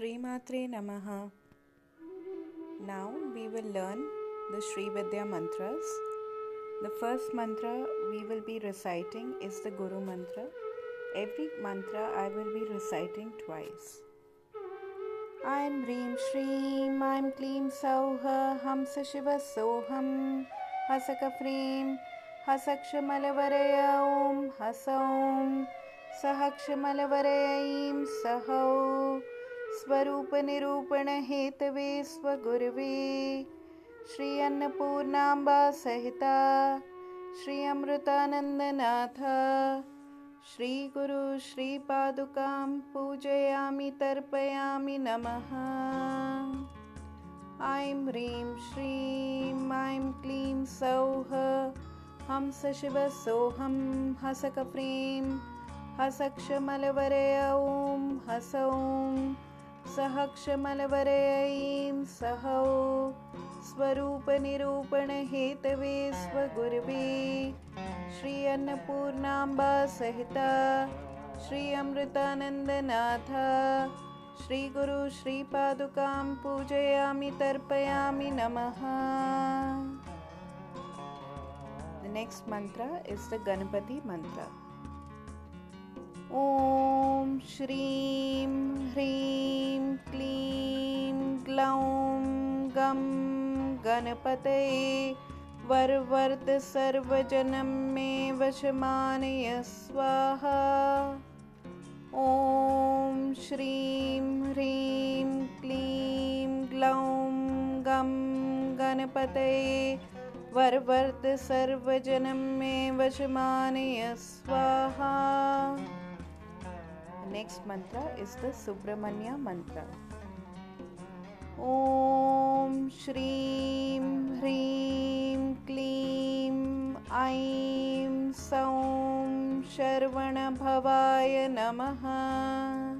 Shri Matre Namaha. Now we will learn the Sri Vidya mantras. The first mantra we will be reciting is the Guru mantra. Every mantra I will be reciting twice. I'm Reem Shreem, I'm Kleem Sauha, Hamsa Shiva Soham, Hasaka Freem, Hasakshamalavaraya Om, Hasaom, Sahakshamalavarayaim Sahau. स्वरूपनिरूपणहेतवे स्वगुरवे Shri अन्नपूर्णाम्बा सहिता श्री अमृतानन्दनाथ श्रीगुरु श्रीपादुकां पूजयामि तर्पयामि नमः। ऐं ह्रीं श्रीं ऐं क्लीं सौः हंसशिवसोऽहं हसकप्रीं हसक्षमलवरय ॐ हसौं सहक्षमलवरयीं सहौ। स्वरूपनिरूपणहेतवे स्वगुर्वे श्री अन्नपूर्णाम्बा सहिता। श्री अमृतानन्दनाथ श्रीगुरु श्रीपादुकां पूजयामि तर्पयामि नमः। Mantra is the Ganapati mantra. ॐ श्रीं ह्रीं क्लीं ग्लौं गं गणपतये वर्वर्त सर्वजनं मे वशमानय स्वाहा। ॐ श्रीं ह्रीं क्लीं ग्लौं गं गणपतये वर्वर्त सर्वजनं मे वशमानय स्वाहा next is the Subramanya mantra. Om Shreem Hreem Kleem Aim Saum Sharvana Bhavaya Namaha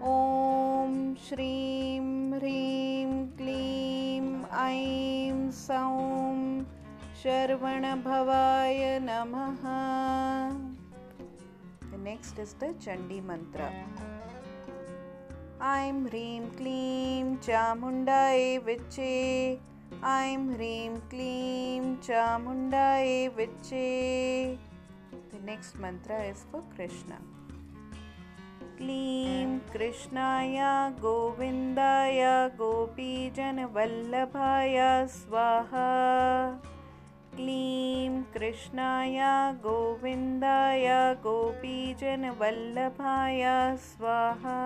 Om Shreem Hreem Kleem Aim Saum Sharvana Bhavaya Namaha next is the Chandi mantra. I'm Reem Kleem Chamundaye Viche. I'm Reem Kleem Chamundaye Viche. The next mantra is for Krishna. क्लीं कृष्णाय गोविन्दाय गोपीजनवल्लभाय स्वाहा क्लीं कृष्णाय गोविन्दाय गोपीजनवल्लभाय, स्वाहा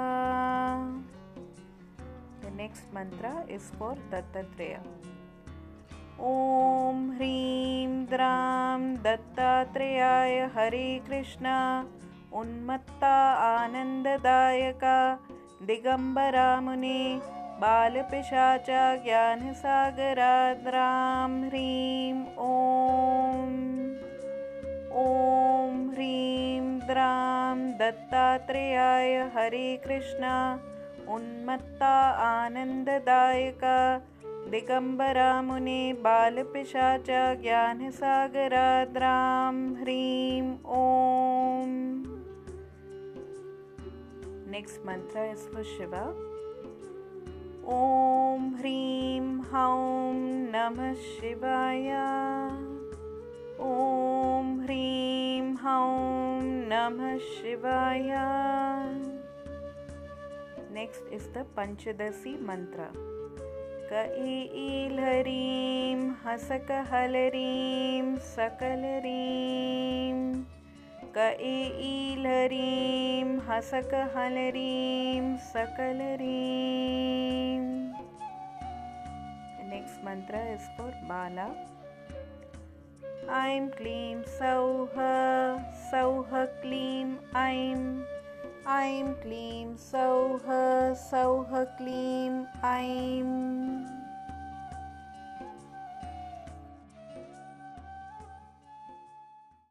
The next mantra is for Dattatreya. ॐ ह्रीं द्रां दत्तात्रेयाय हरे कृष्ण, उन्मत्ता आनन्ददायका, दिगम्बरामुने बालपिशाचा ज्ञानसागराद्रां ह्रीं ॐ। ॐ ह्रीं द्रां दत्तात्रेयाय हरे कृष्ण। उन्मत्ता आनन्ददायका। दिगम्बरामुने बालपिशाचा ज्ञानसागराद्रां ह्रीं ॐ। Is for Shiva. ॐ ह्रीं हौं नमः शिवाय। ॐ ह्रीं हौं नमः शिवाय। नेक्स्ट् इस् द पञ्चदशी मन्त्र क ईलरीं हसकहलरीं सकलरीं क ईलरीं हसकहलरीं सकलरीं next mantra is for Bala. I'm Kleem Sauha, Sauha Kleem I'm. I'm Kleem Sauha, Sauha Kleem I'm.